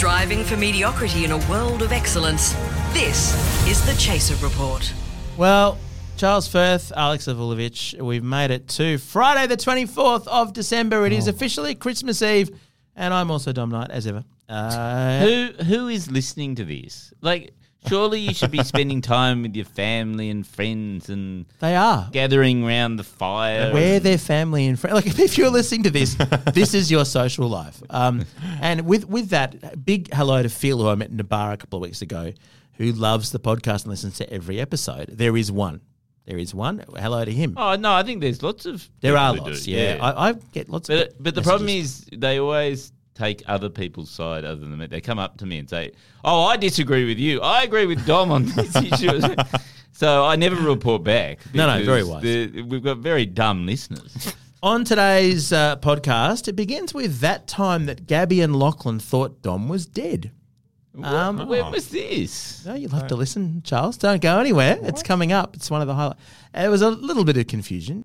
Striving for mediocrity in a world of excellence. This is the Chaser Report. Well, Charles Firth, Alex Avulovic, we've made it to Friday, the 24th of December. It is officially Christmas Eve, and I'm also Dom Knight, as ever. Uh, Who who is listening to this? Like, surely you should be spending time with your family and friends and they are. gathering around the fire. Where their family and friends. Like, if you're listening to this, this is your social life. Um, and with with that, big hello to Phil, who I met in a bar a couple of weeks ago, who loves the podcast and listens to every episode. There is one. There is one. Hello to him. Oh no, I think there's lots of there are lots. do, Yeah, I, I get lots of. But but the problem is they always take other people's side other than me. They come up to me and say, "Oh, I disagree with you. I agree with Dom on this issue." So I never report back. No, no, very because wise. the- We've got very dumb listeners. On today's uh, podcast, it begins with that time that Gabbi and Lachlan thought Dom was dead. Um, when was this? No, you'll have to listen, Charles. Don't go anywhere. It's coming up. It's one of the highlights. There was a little bit of confusion.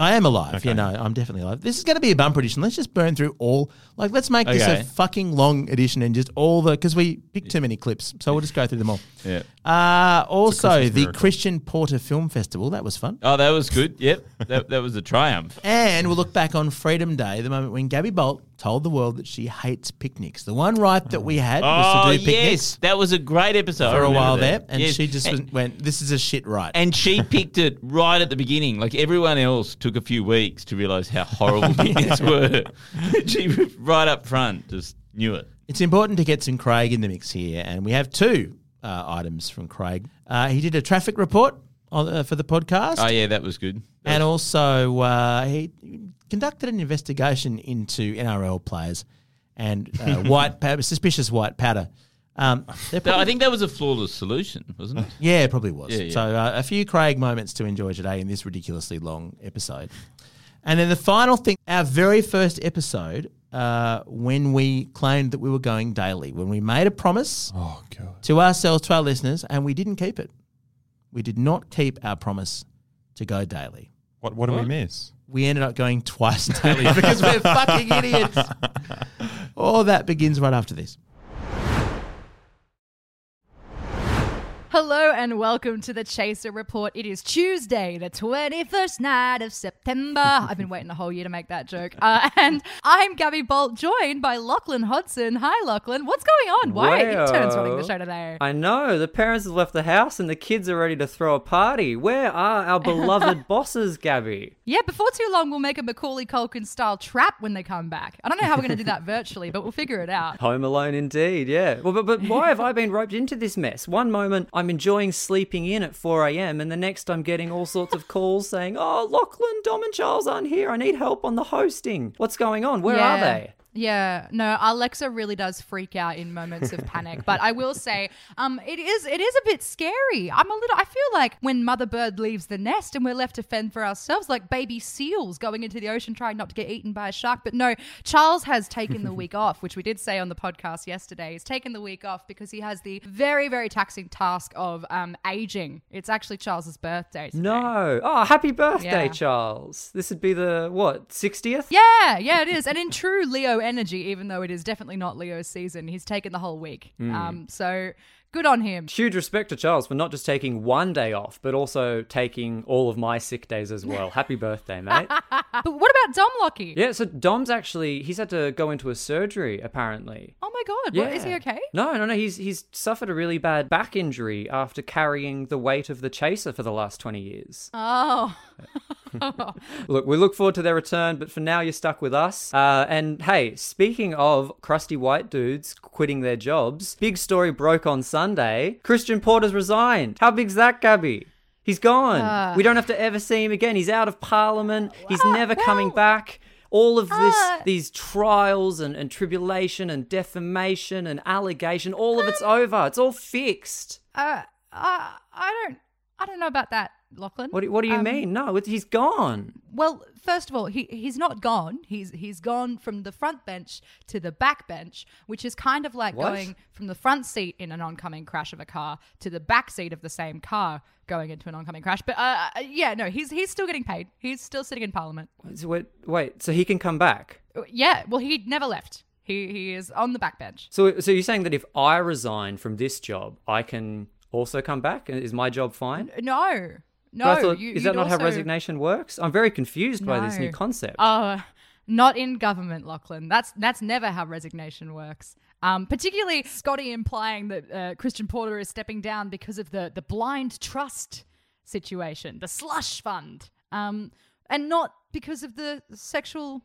I am alive. Okay. You know, I'm definitely alive. This is going to be a bumper edition. Let's just burn through all. Like, let's make this a fucking long edition and just all the because we picked too many clips, so we'll just go through them all. Yeah. Uh, also, Christmas the miracle. Christian Porter Film Festival that was fun. Oh, that was good. Yep, that that was a triumph. And we'll look back on Freedom Day, the moment when Gabbi Bolt told the world that she hates picnics. The one right that we had Oh was to do picnics yes, that was a great episode for a while there, and she just went, went, "This is a shit right." and she picked it right at the beginning. Like everyone else took a few weeks to realize how horrible picnics were. she right up front just knew it. It's important to get some Craig in the mix here, and we have two uh, items from Craig. Uh, he did a traffic report on, uh, for the podcast, Oh yeah, that was good. That and was- also uh, he conducted an investigation into NRL players and uh, white powder, suspicious white powder. Um, they're I think that was a flawless solution, wasn't it? Yeah, it probably was. Yeah, yeah. So uh, a few Craig moments to enjoy today in this ridiculously long episode. And then the final thing, our very first episode, uh, when we claimed that we were going daily, when we made a promise Oh god. to ourselves, to our listeners, and we didn't keep it. We did not keep our promise to go daily. What what do we miss? We ended up going twice daily because we're fucking idiots. All that begins right after this. Hello and welcome to the Chaser Report. It is Tuesday, the 21st night of September. I've been waiting a whole year to make that joke. Uh, and I'm Gabbi Bolt, joined by Lachlan Hodson. Hi, Lachlan. What's going on? Why are interns running the show today? I know. The parents have left the house and the kids are ready to throw a party. Where are our beloved bosses, Gabbi? Yeah, before too long, we'll make a Macaulay Culkin style trap when they come back. I don't know how we're going to do that virtually, but we'll figure it out. Home Alone, indeed. Yeah. Well, but, but why have I been roped into this mess? One moment I'm enjoying sleeping in at 4 a.m., and the next I'm getting all sorts of calls saying, "Oh, Lachlan, Dom, and Charles aren't here. I need help on the hosting. What's going on? Where are they?" Yeah, no, Alexa really does freak out in moments of panic. But I will say, um, it is it is a bit scary. I'm a little. I feel like when Mother Bird leaves the nest and we're left to fend for ourselves, like baby seals going into the ocean trying not to get eaten by a shark. But no, Charles has taken the week off, which we did say on the podcast yesterday. He's taken the week off because he has the very very taxing task of um aging. It's actually Charles's birthday. Today. No. Oh, happy birthday, Yeah. Charles. This would be the what 60th? Yeah, yeah, it is. And in true Leo energy, even though it is definitely not Leo's season, he's taken the whole week. Um, so good on him. Huge respect to Charles for not just taking one day off, but also taking all of my sick days as well. Happy birthday, mate. But what about Dom Lockie? yeah, so Dom's actually he's had to go into a surgery apparently. Oh my god, Yeah. what, is he okay? No, no, no. He's he's suffered a really bad back injury after carrying the weight of the chaser for the last twenty years. Oh. Look, we look forward to their return, but for now, you're stuck with us. Uh, and hey, speaking of crusty white dudes quitting their jobs, big story broke on Sunday. Christian Porter's resigned. How big's that, Gabbi? He's gone. we don't have to ever see him again. He's out of Parliament. He's never coming back. All of this, these trials and, and tribulation and defamation and allegation, all of it's over. It's all fixed. Uh, uh, I don't I don't know about that. Lachlan. What do, what do you Um, mean? No, he's gone. Well, first of all, he he's not gone. He's he's gone from the front bench to the back bench, which is kind of like What? going from the front seat in an oncoming crash of a car to the back seat of the same car going into an oncoming crash. But uh, uh, yeah, no, he's he's still getting paid. He's still sitting in Parliament. So Wait, wait, so he can come back? Uh, Yeah, well, he never left. He he is on the back bench. So, so you're saying that if I resign from this job, I can also come back? Is my job fine? No, no. Thought- you- is that not how resignation works? I'm very confused by this new No. concept. Uh, not in government, Lachlan. That's that's never how resignation works. Um, particularly Scotty implying that uh, Christian Porter is stepping down because of the the blind trust situation, the slush fund, um, and not because of the sexual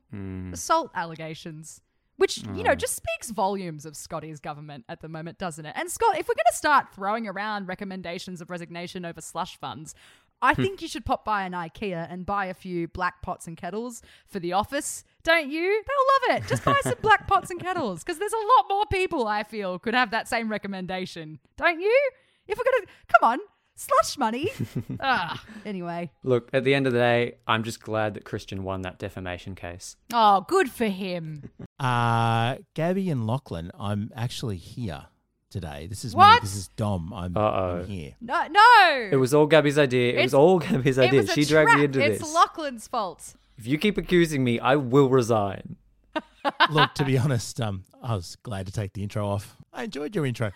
assault allegations. Which, you know, just speaks volumes of Scotty's government at the moment, doesn't it? And Scott, if we're going to start throwing around recommendations of resignation over slush funds, I think you should pop by an IKEA and buy a few black pots and kettles for the office, don't you? They'll love it. Just buy some black pots and kettles because there's a lot more people I feel could have that same recommendation, don't you? If we're going to, come on, slush money. ah, anyway. Look, at the end of the day, I'm just glad that Christian won that defamation case. Oh, good for him. Uh, Gabbi and Lachlan, I'm actually here today. This is me. This is Dom. I'm, Uh-oh. I'm here. No, no. It was all Gabbi's idea. It It's- was all Gabbi's It idea. was a She dragged trap. me into this. it's this. Lachlan's fault. if you keep accusing me, I will resign. Look, to be honest, um, I was glad to take the intro off. I enjoyed your intro.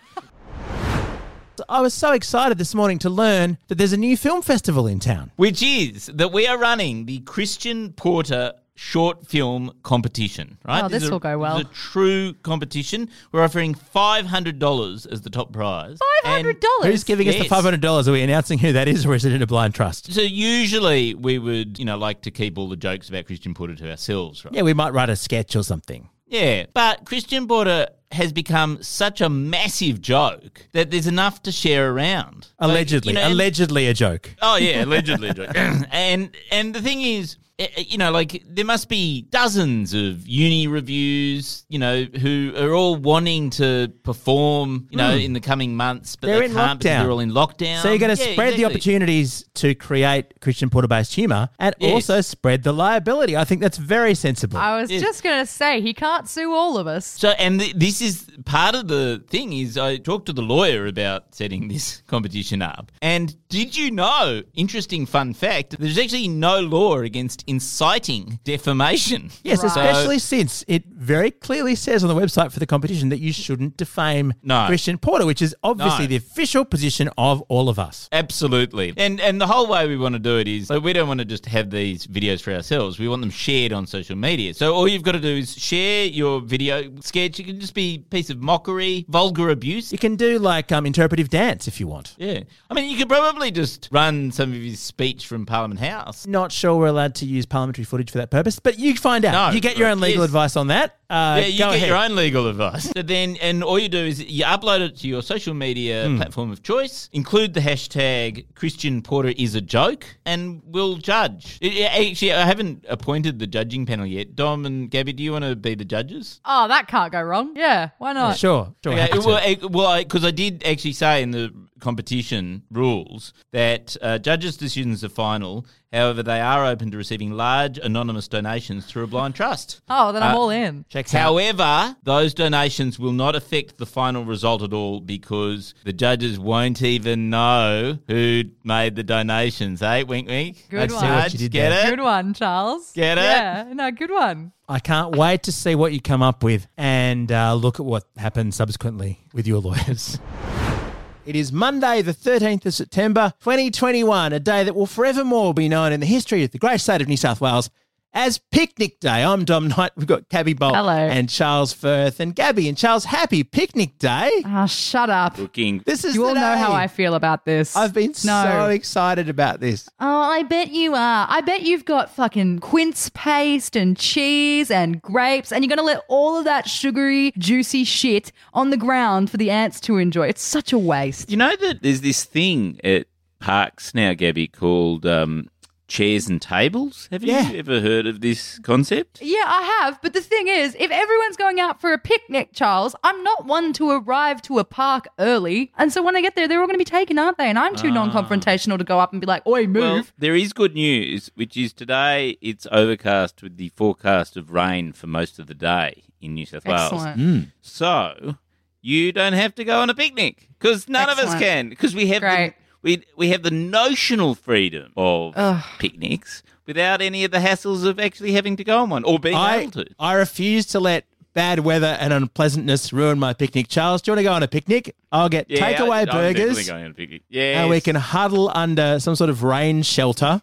I was so excited this morning to learn that there's a new film festival in town. which is that we are running the Christian Porter short film competition, right? Oh, This is this a- will go well. It's a true competition. We're offering $500 as the top prize. Five hundred And- dollars. Who's giving us the five hundred dollars? Are we announcing who that is, or is it in a blind trust? So usually we would, you know, like to keep all the jokes about Christian Porter to ourselves, right? Yeah, we might write a sketch or something. Yeah, but Christian Porter has become such a massive joke that there's enough to share around. Like, Allegedly, you know, and- allegedly a joke. Oh yeah, allegedly. a joke. and and the thing is, Eh, eh, you know, like there must be dozens of uni reviews, you know, who are all wanting to perform, you know, hmm. in the coming months, but. They're they in can't because lockdown. they're all in lockdown. So you're going to Yeah, spread the opportunities to create Christian Porter-based humour, and Yes. also spread the liability. I think that's very sensible. I was Yeah. just going to say, he can't sue all of us. So, and th- this is part of the thing is I talked to the lawyer about setting this competition up. And did you know, interesting fun fact, there's actually no law against inciting defamation. Yes, Right. especially since it very clearly says on the website for the competition that you shouldn't defame No. Christian Porter, which is obviously No. the official position of all of us. Absolutely. And and the whole way we want to do it is like we don't want to just have these videos for ourselves. We want them shared on social media. So all you've got to do is share your video sketch. It can just be a piece of mockery, vulgar abuse. You can do like um, interpretive dance if you want. Yeah. I mean, you could probably just run some of his speech from Parliament House. Not sure we're allowed to use parliamentary footage for that purpose, but you find out. No, you get your own legal yes. advice on that. Uh, yeah, you go get ahead. your own legal advice. So then, and all you do is you upload it to your social media Hmm. platform of choice, include the hashtag Christian Porter is a joke, and we'll judge. It- it- actually, I haven't appointed the judging panel yet. Dom and Gabbi, do you want to be the judges? Oh, that can't go wrong. Yeah, why not? Sure, sure. Okay, well, eh, well, because I did actually say in the competition rules that uh, judges' decisions are final. However, they are open to receiving large anonymous donations through a blind trust. Oh, then I'm Uh, all in. Checks out. However, those donations will not affect the final result at all because the judges won't even know who made the donations. Eh? Wink, wink. Good Nudge, one. See what you did Get there. it? Good one, Charles. Get it? Yeah, no, good one. I can't wait to see what you come up with and uh, look at what happens subsequently with your lawyers. It is Monday, the 13th of September, 2021, a day that will forevermore be known in the history of the great state of New South Wales as Picnic Day. I'm Dom Knight. We've got Gabbi Bolt Hello. and Charles Firth and Gabbi and Charles. Happy Picnic Day. Oh, shut up. Looking. This is You the all know how. I feel about this. I've been no. so excited about this. Oh, I bet you are. I bet you've got fucking quince paste and cheese and grapes, and you're going to let all of that sugary, juicy shit on the ground for the ants to enjoy. It's such a waste. You know that there's this thing at parks now, Gabbi, called um, chairs and tables. Have you Yeah. ever heard of this concept? Yeah, I have. But the thing is, if everyone's going out for a picnic, Charles, I'm not one to arrive to a park early. And so when I get there, they're all going to be taken, aren't they? And I'm too ah. non confrontational to go up and be like, oi, move. Well, there is good news, which is today it's overcast with the forecast of rain for most of the day in New South Wales. Excellent. Hmm. So you don't have to go on a picnic because none of us can because we have the, Great. We we have the notional freedom of Ugh. picnics without any of the hassles of actually having to go on one or being I, able to. I refuse to let bad weather and unpleasantness ruin my picnic. Charles, do you want to go on a picnic? I'll get Yeah, takeaway I- I'm definitely burgers going on a picnic. Yeah, and we can huddle under some sort of rain shelter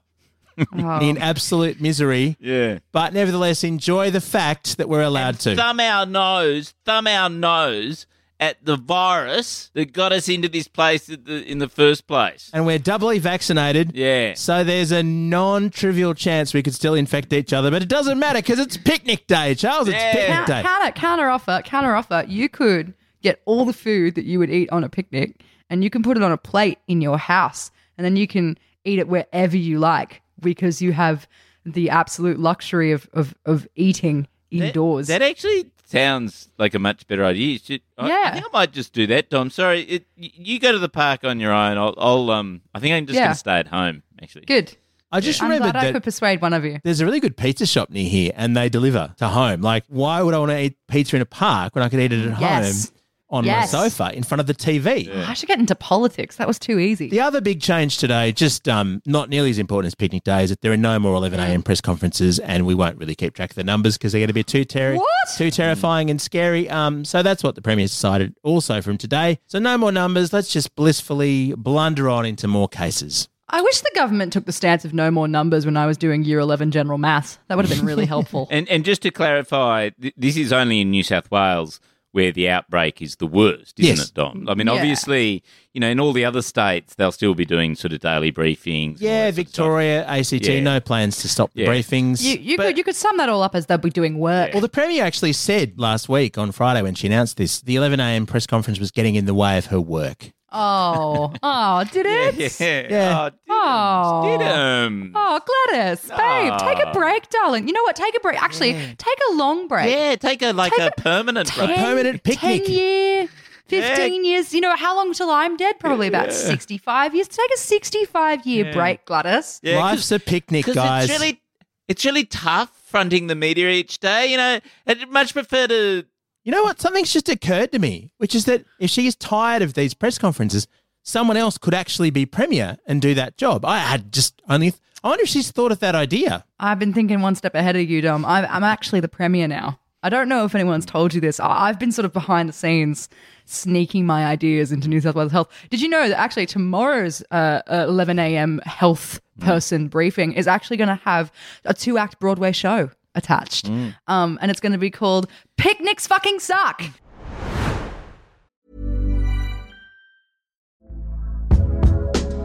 Oh. in absolute misery, Yeah. but nevertheless enjoy the fact that we're allowed to. thumb our nose, thumb our nose at the virus that got us into this place in the first place. and we're doubly vaccinated. Yeah. So there's a non-trivial chance we could still infect each other, but it doesn't matter because it's picnic day, Charles. It's Yeah. picnic Counter, day. counter, counter offer, counter offer. You could get all the food that you would eat on a picnic and you can put it on a plate in your house and then you can eat it wherever you like because you have the absolute luxury of, of, of eating indoors. That, that actually sounds like a much better idea. You should- I, I Yeah. think I might just do that, Dom. Sorry, it, you go to the park on your own. I'll, I'll um, I think I'm just Yeah. going to stay at home. Actually, Good. I just I'm remembered glad I could persuade one of you. there's a really good pizza shop near here and they deliver to home. Like, why would I want to eat pizza in a park when I could eat it at Yes. home on Yes. my sofa in front of the TV? I should get into politics. That was too easy. The other big change today, just um, not nearly as important as picnic day, is that there are no more 11 a.m. press conferences, and we won't really keep track of the numbers because they're going to be too ter- What? too terrifying and scary. Um, so that's what the premier's decided also from today. So no more numbers. Let's just blissfully blunder on into more cases. I wish the government took the stance of no more numbers when I was doing year 11 general maths. That would have been really helpful. and and just to clarify, th- this is only in New South Wales where the outbreak is the worst, isn't Yes. it, Dom? I mean, Yeah. obviously, you know, in all the other states, they'll still be doing sort of daily briefings. Yeah, that sort of stuff. Victoria, ACT, Yeah. no plans to stop the briefings. You, you, But- could, you could sum that all up as they'll be doing work. Well, the Premier actually said last week on Friday when she announced this, the 11 a.m. press conference was getting in the way of her work. Oh, oh, did it? Yeah. Yeah. Oh, Oh. did 'em. Oh, Gladys, babe, ah. take a break, darling. You know what? Take a break. Actually, take a long break. Yeah, take a like Take a, a- permanent break. Ten- permanent picnic. 10 year, 15 years. You know, how long till I'm dead? Probably about 65 years. Take a 65 year break, Gladys. Yeah, 'cause- Life's a picnic, guys. It's really, it's really tough fronting the media each day. You know, I'd much prefer to. You know what? Something's just occurred to me, which is that if she is tired of these press conferences, someone else could actually be premier and do that job. I had just only. I wonder if she's thought of that idea. I've been thinking one step ahead of you, Dom. I'm, I'm actually the premier now. I don't know if anyone's told you this. I've been sort of behind the scenes sneaking my ideas into New South Wales Health. Did you know that actually tomorrow's uh, uh, 11 a.m. health person briefing is actually going to have a two act Broadway show attached? Um, and it's going to be called Picnics Fucking Suck.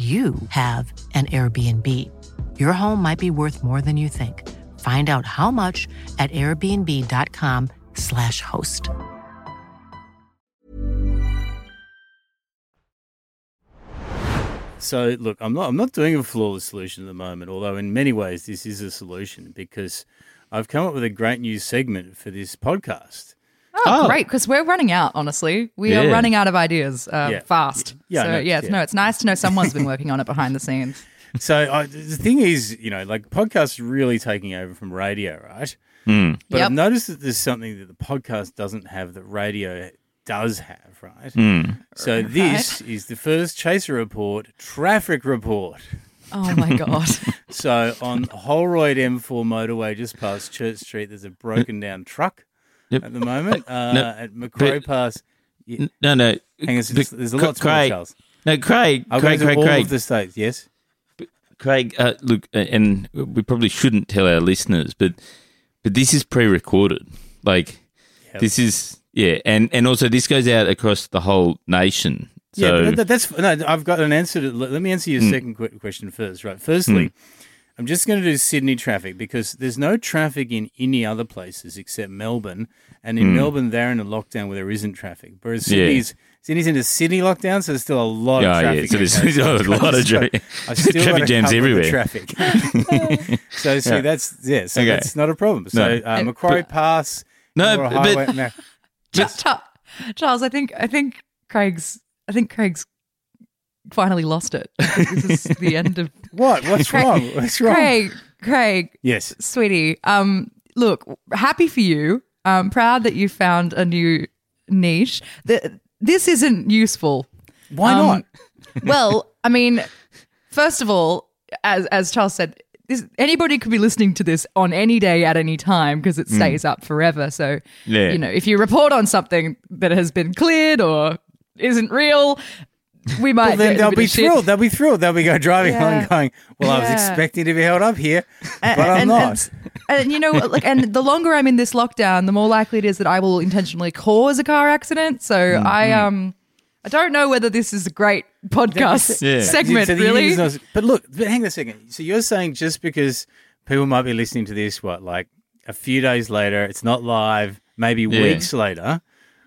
you have an Airbnb. Your home might be worth more than you think. Find out how much at airbnb.com/slash host. So look, I'm not I'm not doing a flawless solution at the moment, although in many ways this is a solution because I've come up with a great new segment for this podcast. Oh, great! Because we're running out. Honestly, we are running out of ideas uh, Yeah. fast. Yeah, so know, yeah, it's, yeah. no, it's nice to know someone's been working on it behind the scenes. So I, the thing is, you know, like podcasts really taking over from radio, right? Hmm. But Yep. I've noticed that there's something that the podcast doesn't have that radio does have, right? Hmm. So this is the first Chaser Report traffic report. Oh my god! So on Holroyd M4 motorway just past Church Street, there's a broken down truck Yep. at the moment. Uh, No, at Macquarie but- Pass, y- No, no. hang on, the- there's a lot to Craig, Charles. No, Craig, I'll Craig, Craig, all Craig. of the states, yes? Craig, uh, look, and we probably shouldn't tell our listeners, but but this is pre-recorded. Like this is yeah, and and also this goes out across the whole nation. So yeah, that, that's no. I've got an answer. To, let me answer your second que- question first. Right. Firstly, I'm just going to do Sydney traffic because there's no traffic in any other places except Melbourne, and in Melbourne they're in a lockdown where there isn't traffic. Whereas Yeah. Sydney's Sydney's in a Sydney lockdown, so there's still a lot Yeah, of yeah, traffic. so there's- there's a lot of so tra- I've still traffic jams everywhere. Traffic. so see, Yeah. that's yeah. So Okay. that's not a problem. So No. uh, Macquarie Pass. No, Laura but- Highway, no. just Charles, I think I think Craig's I think Craig's finally lost it. This is the end of What? What's wrong? What's wrong? Craig. Craig, Yes. sweetie. Um, look, happy for you. I'm proud that you found a new niche. The, this isn't useful. Why Um, not? well, I mean, first of all, as as Charles said, this, anybody could be listening to this on any day at any time because it stays up forever. So, Yeah. you know, if you report on something that has been cleared or isn't real, we might. Well, then they'll be of shit. thrilled. They'll be thrilled. They'll be go driving Yeah. along, going, "Well, I was Yeah. expecting to be held up here, but I'm and- not." And, and, you know, like, and the longer I'm in this lockdown, the more likely it is that I will intentionally cause a car accident. So Mm-hmm. I um, I don't know whether this is a great podcast Yeah. segment. So the really, unions not- but look, but hang on a second. So you're saying just because people might be listening to this, what, like a few days later, it's not live, maybe Yeah. weeks later.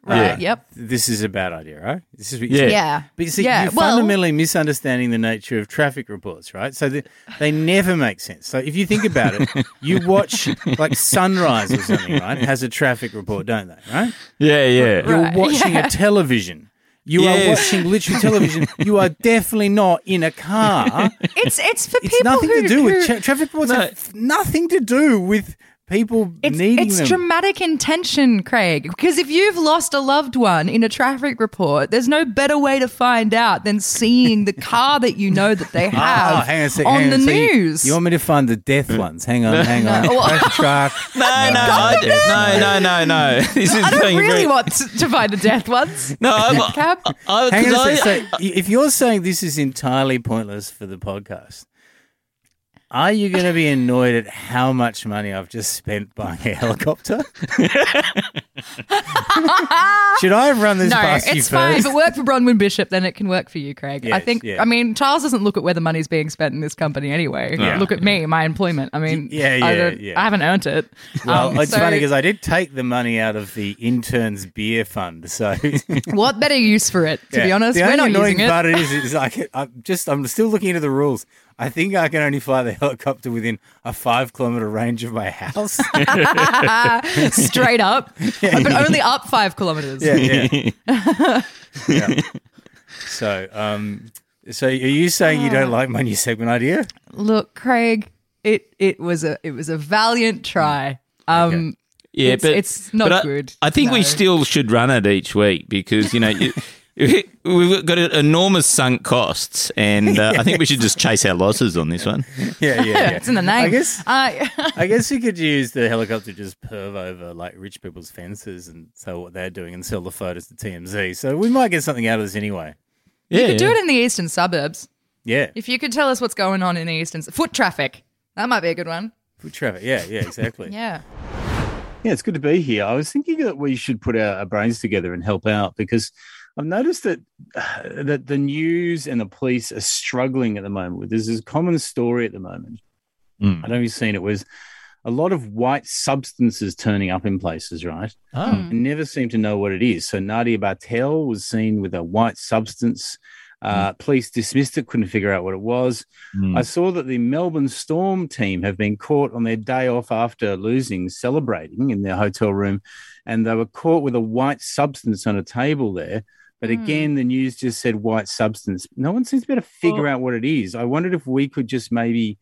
Right? uh, Yep. This is a bad idea, right? This is what Yeah. Yeah. But you see, yeah. you're well, fundamentally misunderstanding the nature of traffic reports, right? So the, they never make sense. So if you think about it, you watch like Sunrise or something, right? Has a traffic report, don't they? Right? yeah, yeah. You're Right, watching yeah. a television. You are watching literally television. You are definitely not in a car. it's it's for It's people nothing who to do who- with tra- traffic reports. have nothing to do with people It's, needing it's them. dramatic intention, Craig. Because if you've lost a loved one in a traffic report, there's no better way to find out than seeing the car that you know that they Oh, have hang on a second. on hang the on. So you- news. You, want me to find the death ones? Hang on, hang on. well- Crash truck. No, no, I, no, no, no, no. This is I don't really very- want to, to find the death ones. No, I, Cab. I, Hang on a 'cause I- second. So, if you're saying this is entirely pointless for the podcast, are you going to be annoyed at how much money I've just spent buying a helicopter? Should I have run this No, past you it's fine. first? If it worked for Bronwyn Bishop, then it can work for you, Craig. I Yes, think. yeah. I mean, Charles doesn't look at where the money's being spent in this company anyway. Yeah. Look at me, my employment. I mean, Yeah, I, yeah, don't- yeah. I haven't earned it. Well, Um, it's so funny because I did take the money out of the interns beer fund. So, what better use for it? To be Yeah. honest, the we're only not annoying using it. part it is, is I can, I'm just I'm still looking into the rules. I think I can only fly the helicopter within a five kilometer range of my house. Straight up, but only up five kilometers. yeah, yeah. Yeah. So, um, so are you saying you don't like my new segment idea? Look, Craig, it it was a it was a valiant try. Um, yeah, it's- but it's not but I- good, I, think we still should run it each week because you know you, we've got enormous sunk costs, and uh, I think we should just chase our losses on this one. Yeah, yeah, yeah. it's in the name. I guess Uh, I guess you could use the helicopter to just perv over like rich people's fences and sell what they're doing and sell the photos to TMZ. So we might get something out of this anyway. Yeah, you could do it in the eastern suburbs. Yeah, If you could tell us what's going on in the eastern foot traffic, that might be a good one. foot traffic. Yeah, yeah, exactly. Yeah. Yeah, it's good to be here. I was thinking that we should put our, our brains together and help out because I've noticed that uh, that the news and the police are struggling at the moment with this. There's a common story at the moment. Mm. I don't know if you've seen it. Was a lot of white substances turning up in places, right? Oh. and never seem to know what it is. So Nadia Bartel was seen with a white substance. Uh, Police dismissed it, couldn't figure out what it was. Mm. I saw that the Melbourne Storm team have been caught on their day off after losing, celebrating in their hotel room, and they were caught with a white substance on a table there. But hmm. again, the news just said white substance. No one seems to be able to figure out what it is. I wondered if we could just maybe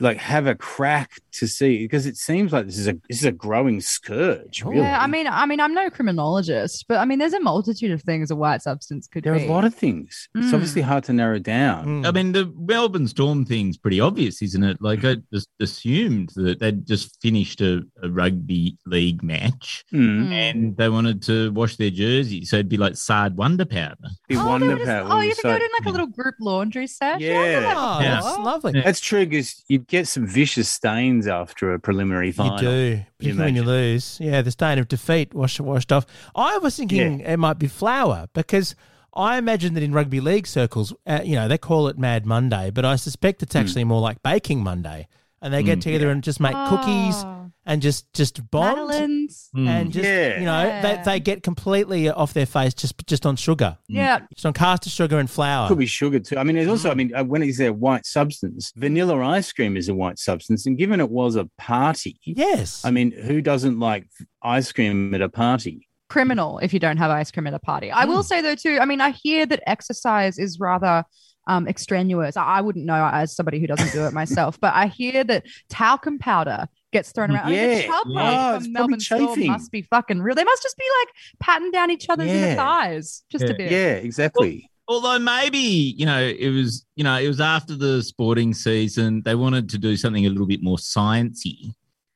like have a crack to see because it seems like this is a this is a growing scourge. Really. Yeah, I mean, I mean, I'm no criminologist, but I mean, there's a multitude of things a white substance could there are a lot of things. It's Mm. obviously hard to narrow down. I mean, the Melbourne Storm thing's pretty obvious, isn't it? Like, I just assumed that they'd just finished a, a rugby league match Mm. and they wanted to wash their jerseys. So it'd be like Sard Wonder Powder. Be Oh, wonder were just- how. oh, you think so- they were doing like a little group laundry session? Yeah. Oh, Yeah. that's lovely. Yeah. That's true because you'd get some vicious stains after a preliminary final. You do, particularly when you lose. Yeah, the stain of defeat washed washed off. I was thinking it might be flour because I imagine that in rugby league circles, uh, you know, they call it Mad Monday, but I suspect Hmm. it's actually more like Baking Monday, and they get together and just make cookies Oh. And just just bond Madeleines. and just Yeah. you know they, Yeah. they get completely off their face just just on sugar, Yeah. just on caster sugar and flour. Could be sugar too. I mean, there's also, I mean, uh, when it's a white substance, vanilla ice cream is a white substance. And given it was a party, Yes, I mean, who doesn't like ice cream at a party? criminal if you don't have ice cream at a party. I Hmm. will say though too. I mean, I hear that exercise is rather um, extraneous. I, I wouldn't know as somebody who doesn't do it myself, but I hear that talcum powder gets thrown around. I mean, the Yeah. Yeah. Oh, from it's probably Melbourne Storm must be fucking real. They must just be like patting down each other's inner Yeah. thighs just Yeah. a bit. Yeah, exactly. Although maybe, you know, it was, you know, it was after the sporting season. They wanted to do something a little bit more sciencey.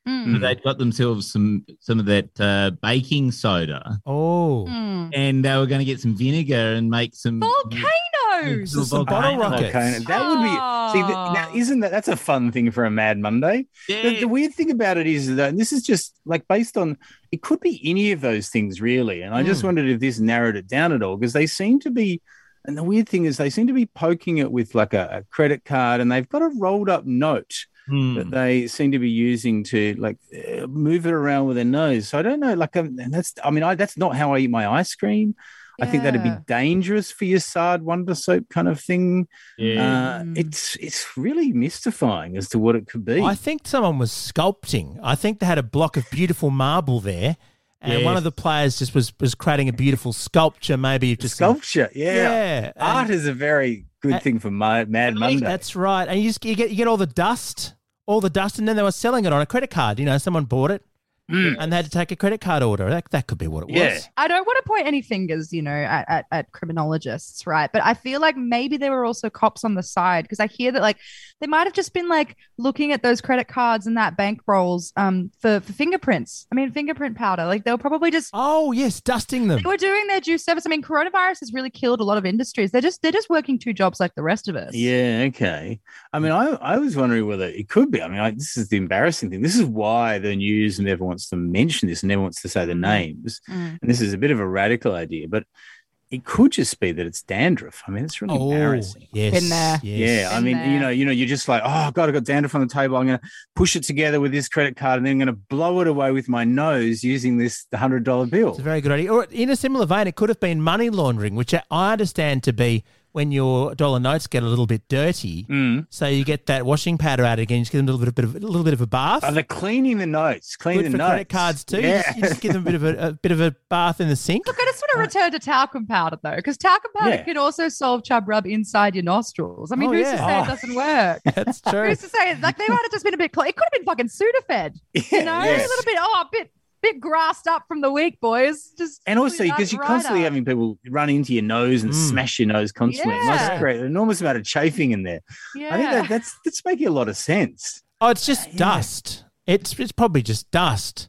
Mm. So they'd got themselves some some of that uh, baking soda, oh, Mm. and they were going to get some vinegar and make some Volcanoes. Just some bottle volcano. rockets. That would be. See, th- now Oh. isn't that that's a fun thing for a Mad Monday? Yeah. The, the weird thing about it is that and this is just like based on it could be any of those things really, and I just Mm. wondered if this narrowed it down at all because they seem to be. And the weird thing is they seem to be poking it with like a, a credit card, and they've got a rolled up note Hmm. that they seem to be using to like uh, move it around with their nose. So I don't know. Like, um, and that's I mean, I that's not how I eat my ice cream. I think that'd be dangerous for your Sard Wonder Soap kind of thing. yeah. Uh, it's it's really mystifying as to what it could be. I think someone was sculpting. I think they had a block of beautiful marble there, and one of the players just was was creating a beautiful sculpture. Maybe just some- Sculpture, yeah. yeah. Art and- is a very good Uh, thing for Ma- Mad Monday. That's right. And you just you get you get all the dust, all the dust, and then they were selling it on a credit card. You know, someone bought it, Mm. and they had to take a credit card order. That that could be what it Yeah. was. I don't want to point any fingers, you know, at, at, at criminologists, right? But I feel like maybe there were also cops on the side because I hear that like they might have just been like looking at those credit cards and that bank rolls um for, for fingerprints. I mean, fingerprint powder. Like they were probably just Oh yes, dusting them. they were doing their due service. I mean, coronavirus has really killed a lot of industries. They're just they're just working two jobs like the rest of us. Yeah, okay. I mean, I, I was wondering whether it could be. I mean, I, this is the embarrassing thing. This is why the news never wants to mention this and never wants to say the names. Mm. And this is a bit of a radical idea, but it could just be that it's dandruff. I mean, it's really Oh embarrassing. yes, Been there. yes. Yeah, I Been mean, you know, you know, you're just like, oh God, I got dandruff on the table. I'm going to push it together with this credit card, and then I'm going to blow it away with my nose using this hundred dollar bill. It's a very good idea. Or in a similar vein, it could have been money laundering, which I understand to be when your dollar notes get a little bit dirty. Mm. So you get that washing powder out again. You just give them a little bit of a little bit of a bath. Oh, they're cleaning the notes, cleaning Good the for notes. credit cards too. You, Yeah. just, you just give them a bit of a, a bit of a bath in the sink. Look, I just want to return to talcum powder though, because talcum powder Yeah. can also solve chub rub inside your nostrils. I mean, Oh, who's yeah. to say Oh. it doesn't work? That's true. Who's to say like they might have just been a bit? Cl- it could have been fucking Sudafed. Yeah, You know, yeah. a little bit. Oh, a bit, bit grassed up from the week, boys. Just And also, because you're right constantly up. having people run into your nose and Mm. smash your nose constantly, it must Yeah. create an enormous amount of chafing in there. Yeah. I think that, that's that's making a lot of sense. Oh, it's just Yeah. dust. It's it's probably just dust.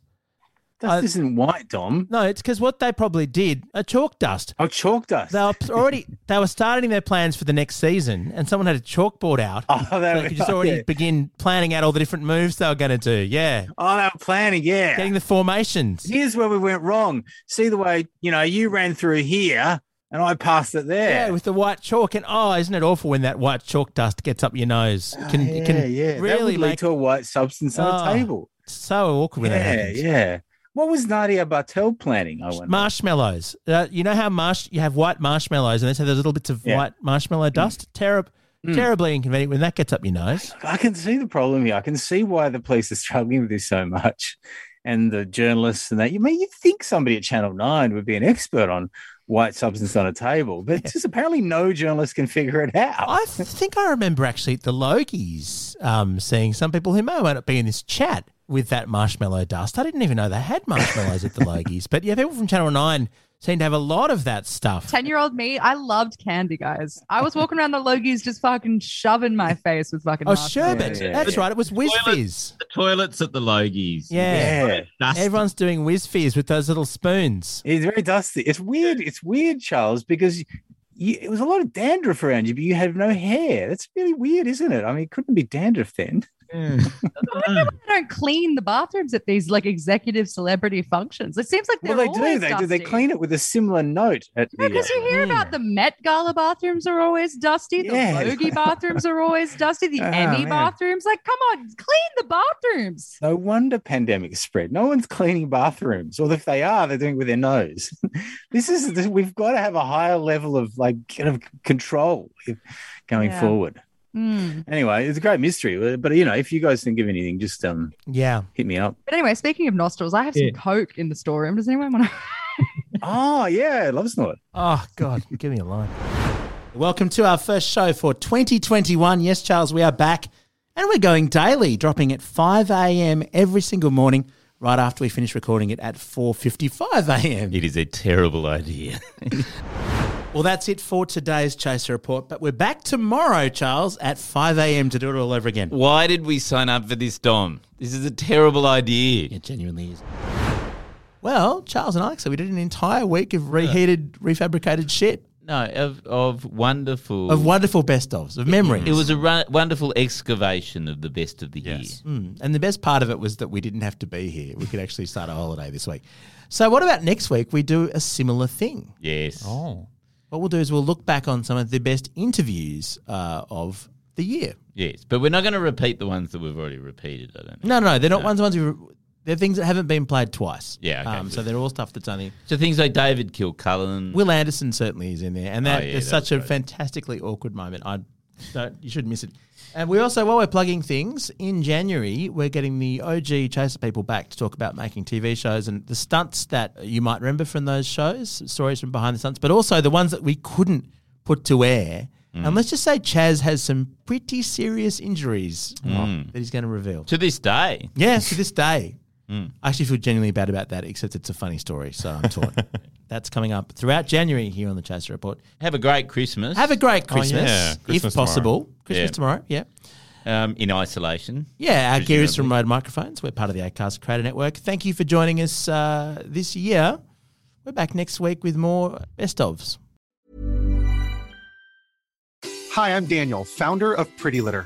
Dust I- isn't white, Dom. No, it's because what they probably did a chalk dust. Oh, chalk dust. They were already they were starting their plans for the next season, and someone had a chalkboard out. oh, so they could just already yeah. begin planning out all the different moves they were going to do. Yeah, Oh, they were planning. Yeah. getting the formations. Here's where we went wrong. See the way you know you ran through here, and I passed it there. Yeah, with the white chalk, and oh, isn't it awful when that white chalk dust gets up your nose? Ah, can Oh, yeah, it can yeah. that really would lead make to a white substance on Oh, ah, a table. so awkward when that Yeah, yeah. What was Nadia Bartel planning? I wonder. Marshmallows. Uh, you know how marsh you have white marshmallows, and they say there's little bits of Yeah. white marshmallow dust. Terrib- Mm. Terribly inconvenient when that gets up your nose. I can see the problem here. I can see why the police are struggling with this so much, and the journalists and that. You mean you think somebody at Channel Nine would be an expert on white substance on a table, but just apparently no journalist can figure it out. I think I remember actually the Logies um, seeing some people who may or may not be in this chat with that marshmallow dust. I didn't even know they had marshmallows at the Logies. But yeah, people from Channel 9 seem to have a lot of that stuff. 10 year old me, I loved candy, guys. I was walking around the Logies just fucking shoving my face with fucking Oh, sherbet. Yeah, yeah, That's yeah. right. It was Wizz Toilet- Fizz. The toilets at the Logies. Yeah. Yeah. Everyone's doing Wizz Fizz with those little spoons. It's very dusty. It's weird. It's weird, Charles, because you, it was a lot of dandruff around you, but you had no hair. That's really weird, isn't it? I mean, it couldn't be dandruff then. They don't clean the bathrooms at these like executive celebrity functions. It seems like they're well, they do. They do. They clean it with a similar note at. Because you hear about the Met Gala bathrooms are always dusty, the Yeah. Logie bathrooms are always dusty, the Oh, Emmy man. bathrooms. Like, come on, clean the bathrooms. No wonder pandemic spread. No one's cleaning bathrooms, or if they are, they're doing it with their nose. this is this, we've got to have a higher level of like kind of control going Yeah. forward. Hmm. Anyway, it's a great mystery. But you know, if you guys think of anything, just um Yeah. hit me up. But anyway, speaking of nostrils, I have some Coke in the storeroom. Does anyone want to? Oh yeah, love snort. Oh, God. Give me a line. Welcome to our first show for 2021. Yes, Charles, we are back and we're going daily, dropping at 5 a.m. every single morning, right after we finish recording it at 4.55 a.m. It is a terrible idea. Well, that's it for today's Chaser Report, but we're back tomorrow, Charles, at 5 a.m. to do it all over again. Why did we sign up for this, Dom? This is a terrible idea. It genuinely is. Well, Charles and Alexa, we did an entire week of reheated, refabricated shit No, of, of wonderful. of wonderful best ofs, of memories. It was a ru- wonderful excavation of the best of the year. Mm. And the best part of it was that we didn't have to be here. We could actually start a holiday this week. So, what about next week? We do a similar thing. Yes. What we'll do is we'll look back on some of the best interviews uh, of the year. Yes, but we're not going to repeat the ones that we've already repeated. I don't. Think. No, no, no. They're not ones ones we. They're things that haven't been played twice. Yeah, okay, um, so they're all stuff that's only. So things like David Kilcullen. Will Anderson certainly is in there, and that Oh, yeah, is that such a great. fantastically awkward moment. I don't. You shouldn't miss it. And we also, while we're plugging things, in January we're getting the OG Chaser people back to talk about making TV shows and the stunts that you might remember from those shows, stories from behind the stunts, but also the ones that we couldn't put to air. Mm. And let's just say Chaz has some pretty serious injuries Mm. that he's going to reveal. to this day. Yeah, to this day. Mm. I actually feel genuinely bad about that, except it's a funny story, so I'm torn. That's coming up throughout January here on the Chaser Report. Have a great Christmas. Have a great Oh, Christmas, if Christmas possible. Christmas Yeah. tomorrow, yeah. um, in isolation. Yeah, our gear is from Presumably. Rode Microphones. We're part of the Acast Creator Network. Thank you for joining us uh, this year. We're back next week with more best ofs. Hi, I'm Daniel, founder of Pretty Litter.